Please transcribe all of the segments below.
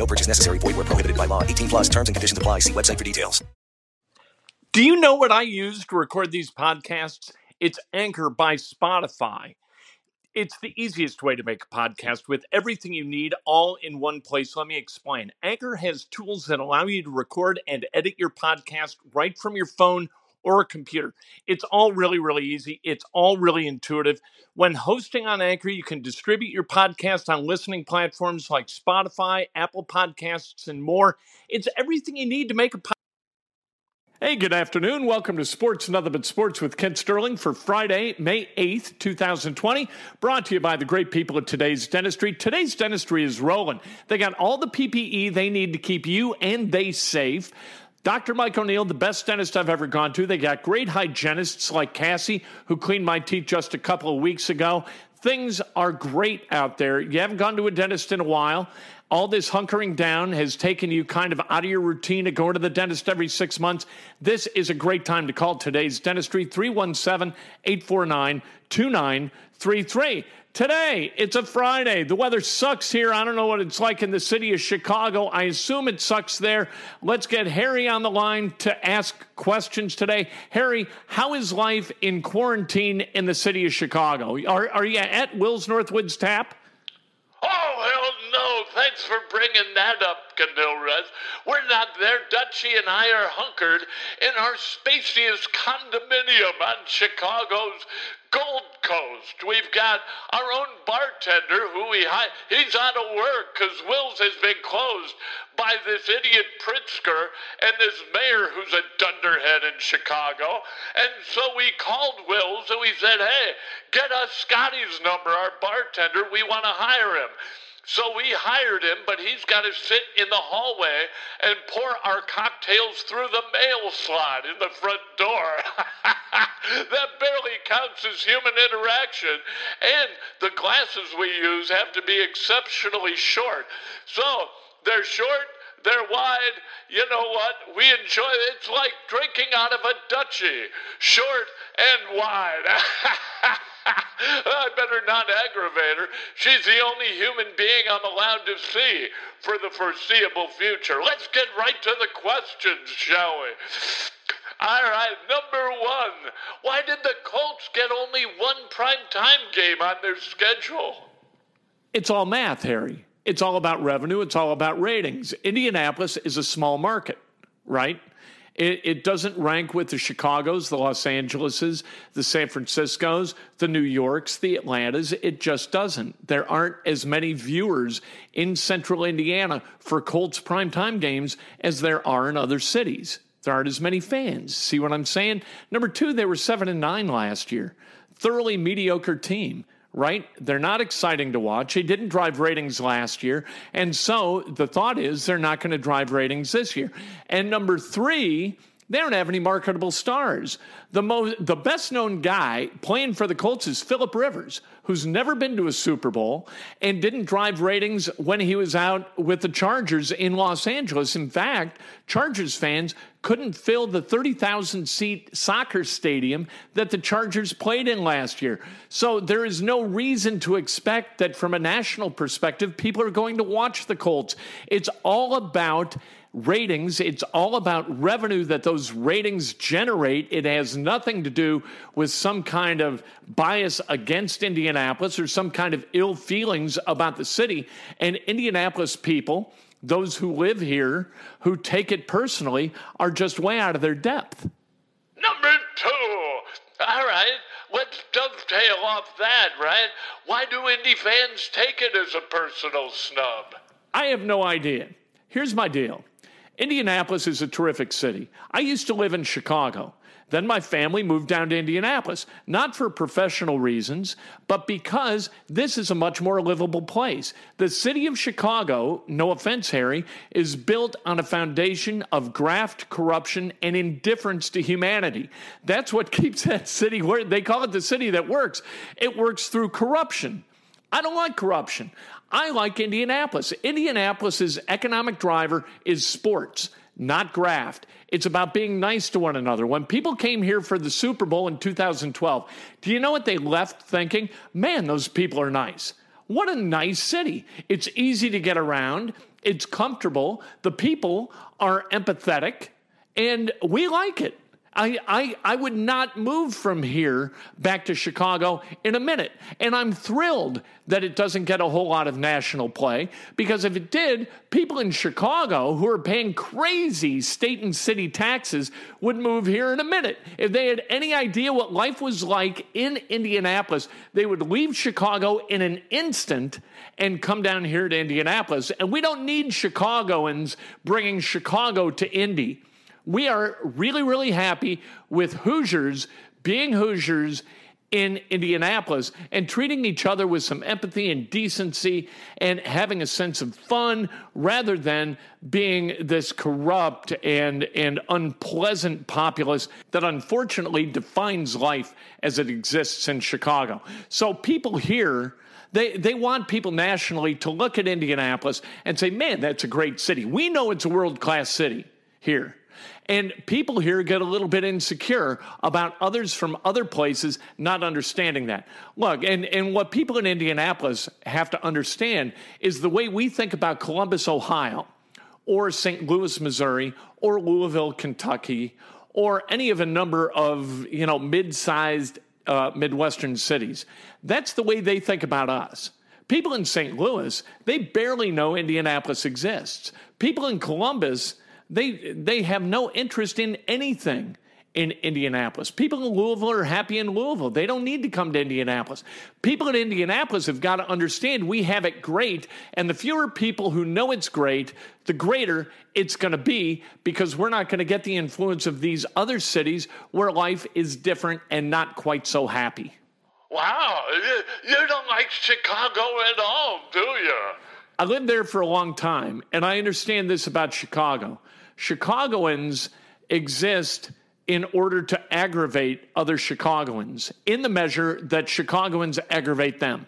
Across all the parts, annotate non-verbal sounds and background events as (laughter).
No purchase necessary. Void where prohibited by law. 18 plus terms and conditions apply. See website for details. Do you know what I use to record these podcasts? It's Anchor by Spotify. It's the easiest way to make a podcast with everything you need all in one place. Let me explain. Anchor has tools that allow you to record and edit your podcast right from your phone or a computer. It's all really, really easy. It's all really intuitive. When hosting on Anchor, you can distribute your podcast on listening platforms like Spotify, Apple Podcasts, and more. It's everything you need to make a podcast. Hey, good afternoon. Welcome to Sports Nothing But Sports with Kent Sterling for Friday, May 8th, 2020. Brought to you by the great people at Today's Dentistry. Today's Dentistry is rolling. They got all the PPE they need to keep you and they safe. Dr. Mike O'Neill, the best dentist I've ever gone to. They got great hygienists like Cassie, who cleaned my teeth just a couple of weeks ago. Things are great out there. You haven't gone to a dentist in a while. All this hunkering down has taken you kind of out of your routine of going to the dentist every six months. This is a great time to call today's dentistry 317 849 2933. Today, it's a Friday. The weather sucks here. I don't know what it's like in the city of Chicago. I assume it sucks there. Let's get Harry on the line to ask questions today. Harry, how is life in quarantine in the city of Chicago? Are, are you at Will's Northwoods Tap? Oh, hell no. Thanks for bringing that up, Canilres. We're not there. Dutchie and I are hunkered in our spacious condominium on Chicago's Gold Coast. We've got our own bartender who we hi- he's out of work because Will's has been closed by this idiot Pritzker and this mayor who's a dunderhead in Chicago. And so we called Will's and we said, hey, get us Scotty's number, our bartender. We want to hire him. So we hired him, but he's got to sit in the hallway and pour our cocktails through the mail slot in the front door. (laughs) that barely counts as human interaction. And the glasses we use have to be exceptionally short. So they're short, they're wide. You know what? We enjoy it. It's like drinking out of a Dutchie, short and wide. (laughs) (laughs) I better not aggravate her. She's the only human being I'm allowed to see for the foreseeable future. Let's get right to the questions, shall we? All right, number one. Why did the Colts get only one prime time game on their schedule? It's all math, Harry. It's all about revenue. It's all about ratings. Indianapolis is a small market, right? It, it, doesn't rank with the Chicago's, the Los Angeleses, the San Francisco's, the New York's, the Atlantas. It just doesn't. There aren't as many viewers in central Indiana for Colts primetime games as there are in other cities. There aren't as many fans. See what I'm saying? Number two, they were seven and nine last year. Thoroughly mediocre team right? They're not exciting to watch. They didn't drive ratings last year. And so the thought is they're not going to drive ratings this year. And number three, they don't have any marketable stars. The most, the best known guy playing for the Colts is Philip Rivers, who's never been to a Super Bowl and didn't drive ratings when he was out with the Chargers in Los Angeles. In fact, Chargers fans couldn't fill the 30,000 seat soccer stadium that the Chargers played in last year. So there is no reason to expect that from a national perspective, people are going to watch the Colts. It's all about ratings. It's all about revenue that those ratings generate. It has nothing to do with some kind of bias against Indianapolis or some kind of ill feelings about the city. And Indianapolis people, those who live here, who take it personally, are just way out of their depth. Number two. All right, let's dovetail off that, right? Why do Indy fans take it as a personal snub? I have no idea. Here's my deal Indianapolis is a terrific city. I used to live in Chicago. Then my family moved down to Indianapolis, not for professional reasons, but because this is a much more livable place. The city of Chicago, no offense, Harry, is built on a foundation of graft, corruption, and indifference to humanity. That's what (laughs) keeps that city where they call it the city that works. It works through corruption. I don't like corruption. I like Indianapolis. Indianapolis's economic driver is sports not graft. It's about being nice to one another. When people came here for the Super Bowl in 2012, do you know what they left thinking? Man, those people are nice. What a nice city. It's easy to get around, it's comfortable, the people are empathetic, and we like it. I, I, I would not move from here back to Chicago in a minute. And I'm thrilled that it doesn't get a whole lot of national play because if it did, people in Chicago who are paying crazy state and city taxes would move here in a minute. If they had any idea what life was like in Indianapolis, they would leave Chicago in an instant and come down here to Indianapolis. And we don't need Chicagoans bringing Chicago to Indy we are really, really happy with Hoosiers being Hoosiers in Indianapolis and treating each other with some empathy and decency and having a sense of fun rather than being this corrupt and, and unpleasant populace that unfortunately defines life as it exists in Chicago. So people here. They, they want people nationally to look at Indianapolis and say, man, that's a great city. We know it's a world class city here. And people here get a little bit insecure about others from other places not understanding that. Look, and, and what people in Indianapolis have to understand is the way we think about Columbus, Ohio, or St. Louis, Missouri, or Louisville, Kentucky, or any of a number of, you know, mid-sized uh, Midwestern cities. That's the way they think about us. People in St. Louis, they barely know Indianapolis exists. People in Columbus, they they have no interest in anything in Indianapolis. People in Louisville are happy in Louisville. They don't need to come to Indianapolis. People in Indianapolis have got to understand we have it great, and the fewer people who know it's great, the greater it's going to be because we're not going to get the influence of these other cities where life is different and not quite so happy. Wow, you don't like Chicago at all, do you? I lived there for a long time, and I understand this about Chicago. Chicagoans exist in order to aggravate other Chicagoans in the measure that Chicagoans aggravate them.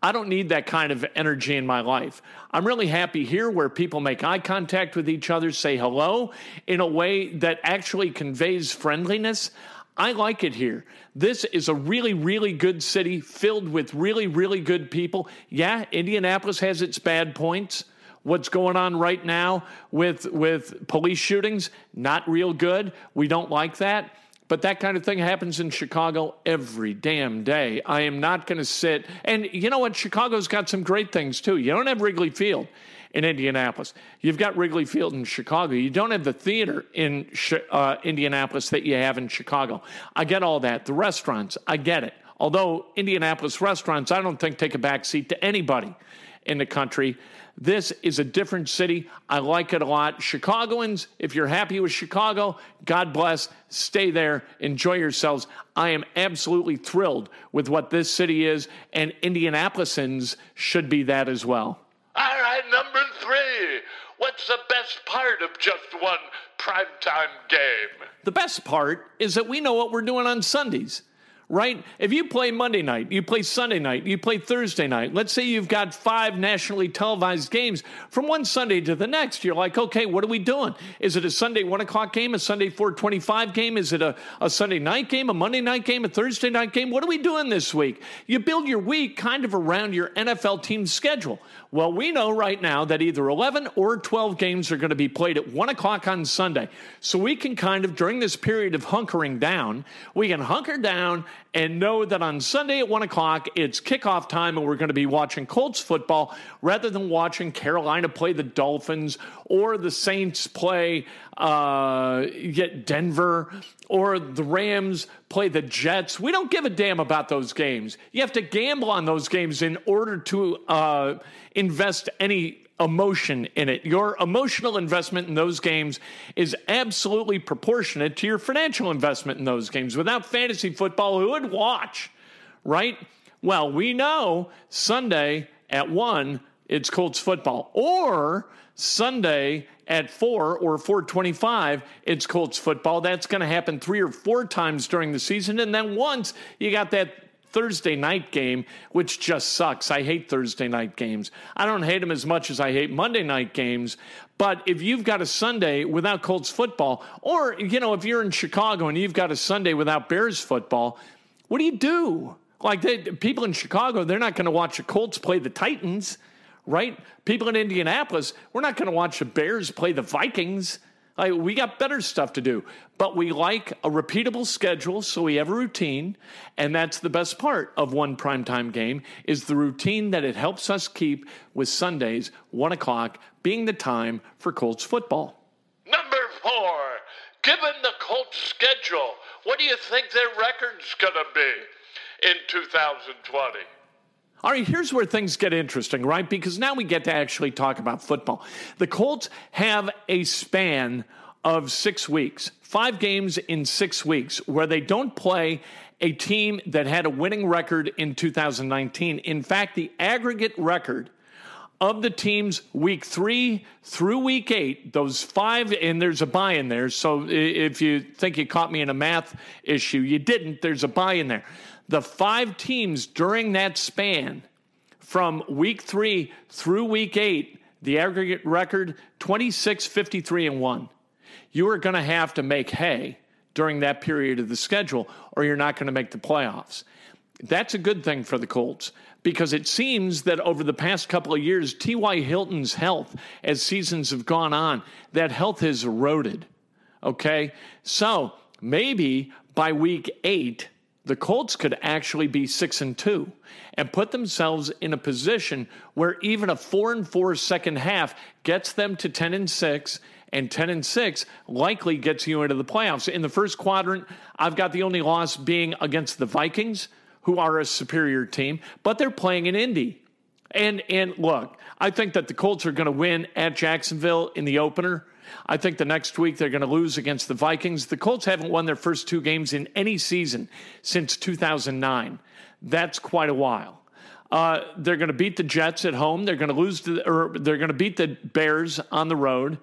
I don't need that kind of energy in my life. I'm really happy here where people make eye contact with each other, say hello in a way that actually conveys friendliness. I like it here. This is a really, really good city filled with really, really good people. Yeah, Indianapolis has its bad points what's going on right now with with police shootings not real good we don't like that but that kind of thing happens in Chicago every damn day. I am not going to sit. And you know what? Chicago's got some great things too. You don't have Wrigley Field in Indianapolis. You've got Wrigley Field in Chicago. You don't have the theater in uh, Indianapolis that you have in Chicago. I get all that. The restaurants, I get it. Although Indianapolis restaurants, I don't think take a back seat to anybody in the country. This is a different city. I like it a lot. Chicagoans, if you're happy with Chicago, God bless. Stay there. Enjoy yourselves. I am absolutely thrilled with what this city is, and Indianapolisans should be that as well. All right, number three. What's the best part of just one primetime game? The best part is that we know what we're doing on Sundays right? If you play Monday night, you play Sunday night, you play Thursday night, let's say you've got five nationally televised games from one Sunday to the next, you're like, okay, what are we doing? Is it a Sunday one o'clock game, a Sunday 425 game? Is it a, a Sunday night game, a Monday night game, a Thursday night game? What are we doing this week? You build your week kind of around your NFL team's schedule. Well, we know right now that either 11 or 12 games are going to be played at 1 o'clock on Sunday. So we can kind of, during this period of hunkering down, we can hunker down and know that on Sunday at 1 o'clock, it's kickoff time, and we're going to be watching Colts football rather than watching Carolina play the Dolphins or the Saints play uh, get Denver or the Rams play the Jets. We don't give a damn about those games. You have to gamble on those games in order to uh, invest any emotion in it. Your emotional investment in those games is absolutely proportionate to your financial investment in those games. Without fantasy football, who would watch, right? Well, we know Sunday at 1 it's Colts football or Sunday at 4 or 425 it's Colts football. That's going to happen 3 or 4 times during the season and then once you got that Thursday night game, which just sucks. I hate Thursday night games. I don't hate them as much as I hate Monday night games. But if you've got a Sunday without Colts football, or, you know, if you're in Chicago and you've got a Sunday without Bears football, what do you do? Like, they, people in Chicago, they're not going to watch the Colts play the Titans, right? People in Indianapolis, we're not going to watch the Bears play the Vikings. Like, we got better stuff to do, but we like a repeatable schedule, so we have a routine, and that's the best part of one primetime game is the routine that it helps us keep with Sundays, one o'clock being the time for Colts football. Number four, given the Colts schedule, what do you think their record's going to be in 2020? All right, here's where things get interesting, right? Because now we get to actually talk about football. The Colts have a span of six weeks, five games in six weeks, where they don't play a team that had a winning record in 2019. In fact, the aggregate record of the teams week three through week eight, those five, and there's a bye in there. So if you think you caught me in a math issue, you didn't. There's a bye in there the five teams during that span from week three through week eight, the aggregate record 26, 53, and 1. You are going to have to make hay during that period of the schedule, or you're not going to make the playoffs. That's a good thing for the Colts because it seems that over the past couple of years, T.Y. Hilton's health, as seasons have gone on, that health has eroded. Okay? So maybe by week eight, the Colts could actually be 6 and 2 and put themselves in a position where even a 4 and 4 second half gets them to 10 and 6 and 10 and 6 likely gets you into the playoffs. In the first quadrant, I've got the only loss being against the Vikings, who are a superior team, but they're playing in Indy. And and look, I think that the Colts are going to win at Jacksonville in the opener. I think the next week they're going to lose against the Vikings. The Colts haven't won their first two games in any season since 2009. That's quite a while. Uh, they're going to beat the Jets at home. They're going to lose to, or they're going to beat the Bears on the road.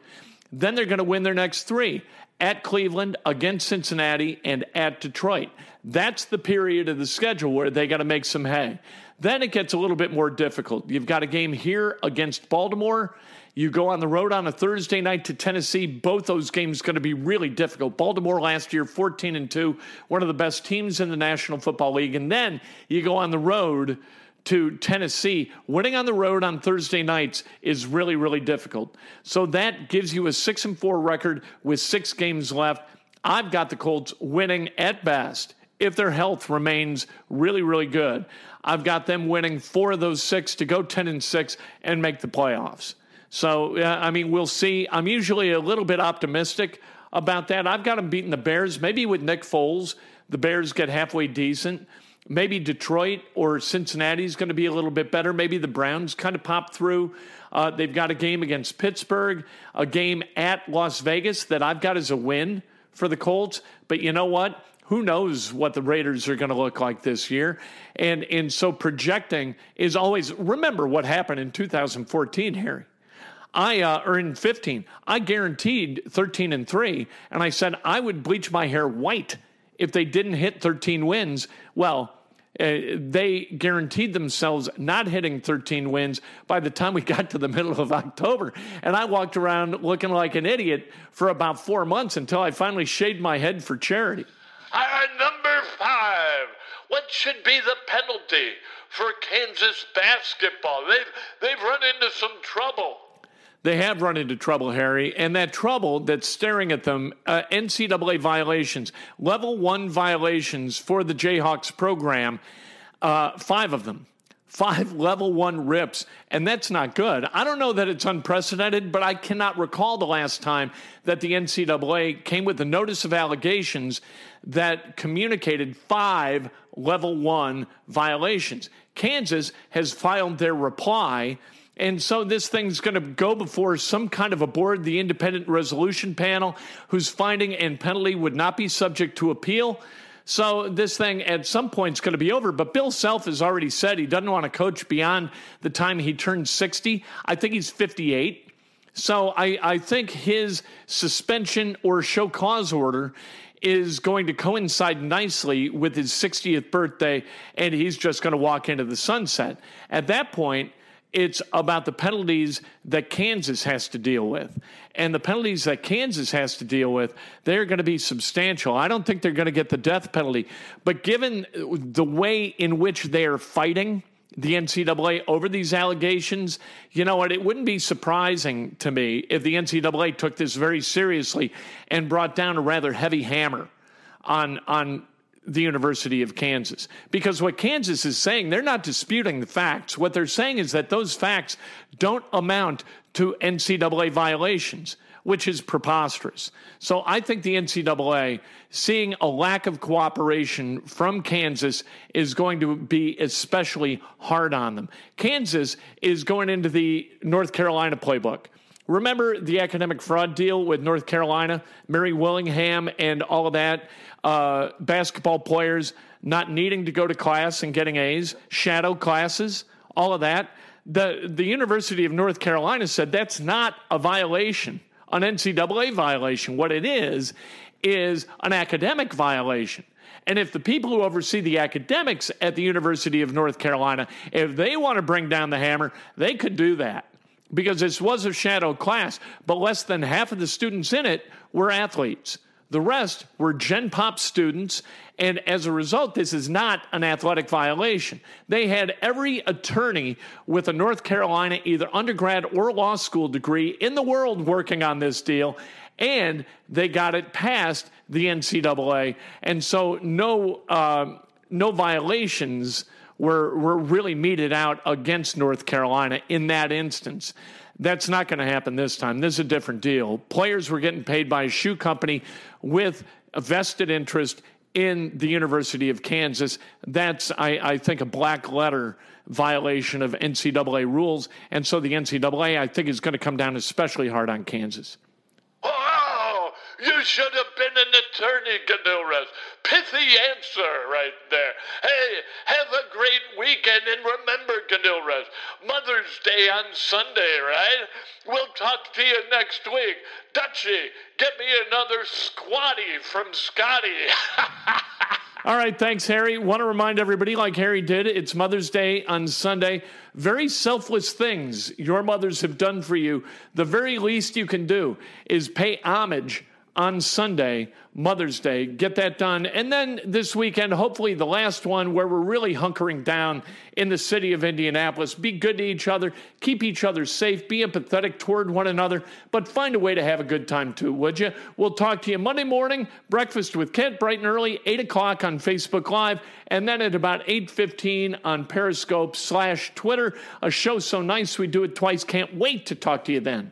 Then they're going to win their next three at Cleveland, against Cincinnati, and at Detroit. That's the period of the schedule where they got to make some hay. Then it gets a little bit more difficult. You've got a game here against Baltimore you go on the road on a Thursday night to Tennessee. Both those games going to be really difficult. Baltimore last year, 14 and 2, one of the best teams in the National Football League. And then you go on the road to Tennessee. Winning on the road on Thursday nights is really, really difficult. So that gives you a 6 and 4 record with six games left. I've got the Colts winning at best if their health remains really, really good. I've got them winning four of those six to go 10 and 6 and make the playoffs. So, I mean, we'll see. I'm usually a little bit optimistic about that. I've got them beating the Bears. Maybe with Nick Foles, the Bears get halfway decent. Maybe Detroit or Cincinnati is going to be a little bit better. Maybe the Browns kind of pop through. Uh, they've got a game against Pittsburgh, a game at Las Vegas that I've got as a win for the Colts. But you know what? Who knows what the Raiders are going to look like this year? And and so projecting is always remember what happened in 2014, Harry. I uh, earned 15. I guaranteed 13 and 3. And I said I would bleach my hair white if they didn't hit 13 wins. Well, uh, they guaranteed themselves not hitting 13 wins by the time we (laughs) got to the middle of October. And I walked around looking like an idiot for about four months until I finally shaved my head for charity. Our number five. What should be the penalty for Kansas basketball? They've, they've run into some trouble. They have run into trouble, Harry, and that trouble that's staring at them, uh, NCAA violations, level one violations for the Jayhawks program, uh, five of them five (laughs) level one rips, and that's not good. I don't know that it's unprecedented, but I cannot recall the last time that the NCAA came with a notice of allegations that communicated five level one violations. Kansas has filed their reply. And so this thing's going to go before some kind of a board, the independent resolution panel, whose finding and penalty would not be subject to appeal. So this thing at some point is going to be over. But Bill Self has already said he doesn't want to coach beyond the time he turns 60. I think he's 58. So I, I think his suspension or show cause order is going to coincide nicely with his 60th birthday, and he's just going to walk into the sunset. At that point, it's about the penalties that Kansas has to deal with. And the penalties that Kansas has to deal with, they're going to be substantial. I don't think they're going to get the death penalty. But given the way in which they are fighting the NCAA over these allegations, you know what? It wouldn't be surprising to me if the NCAA took this very seriously and brought down a rather heavy hammer on, on the University of Kansas. Because what Kansas is saying, they're not disputing the facts. What they're saying is that those facts don't amount to NCAA violations, which is preposterous. So I think the NCAA, seeing a lack of cooperation from Kansas, is going to be especially hard on them. Kansas is going into the North Carolina playbook. Remember the academic fraud deal with North Carolina, Mary Willingham, and all of that? uh, basketball players not needing to go to class and getting A's, shadow classes, all of that. The, the University of North Carolina said that's not a violation, an NCAA violation. What it is, is an academic violation. And if the people who oversee the academics at the University of North Carolina, if they want to bring down the hammer, they could do that because this was a shadow class, but less than half of the students in it were athletes. The rest were Gen Pop students, and as a result, this is not an athletic violation. They had every attorney with a North Carolina either undergrad or law school degree in the world working on this deal, and they got it past the NCAA, and so no uh, no violations were were really meted out against North Carolina in that instance. That's not going to happen this time. This is a different deal. Players were getting paid by a shoe company with a vested interest in the University of Kansas. That's, I, I, think, a black letter violation of NCAA rules. And so the NCAA, I think, is going to come down especially hard on Kansas. You should have been an attorney, Ganilres. Pithy answer right there. Hey, have a great weekend and remember, Ganilres, Mother's Day on Sunday, right? We'll talk to you next week. Dutchie, get me another squatty from Scotty. (laughs) All right, thanks, Harry. Want to remind everybody, like Harry did, it's Mother's Day on Sunday. Very selfless things your mothers have done for you. The very least you can do is pay homage on Sunday, Mother's Day. Get that done. And then this weekend, hopefully the last one where we're really hunkering down in the city of Indianapolis. Be good to each other, keep each other safe, be empathetic toward one another, but find a way to have a good time too, would you? We'll talk to you Monday morning, breakfast with Kent, bright and early, 8 o'clock on Facebook Live, and then at about 8.15 on Periscope slash Twitter. A show so nice we do it twice. Can't wait to talk to you then.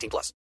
18 plus.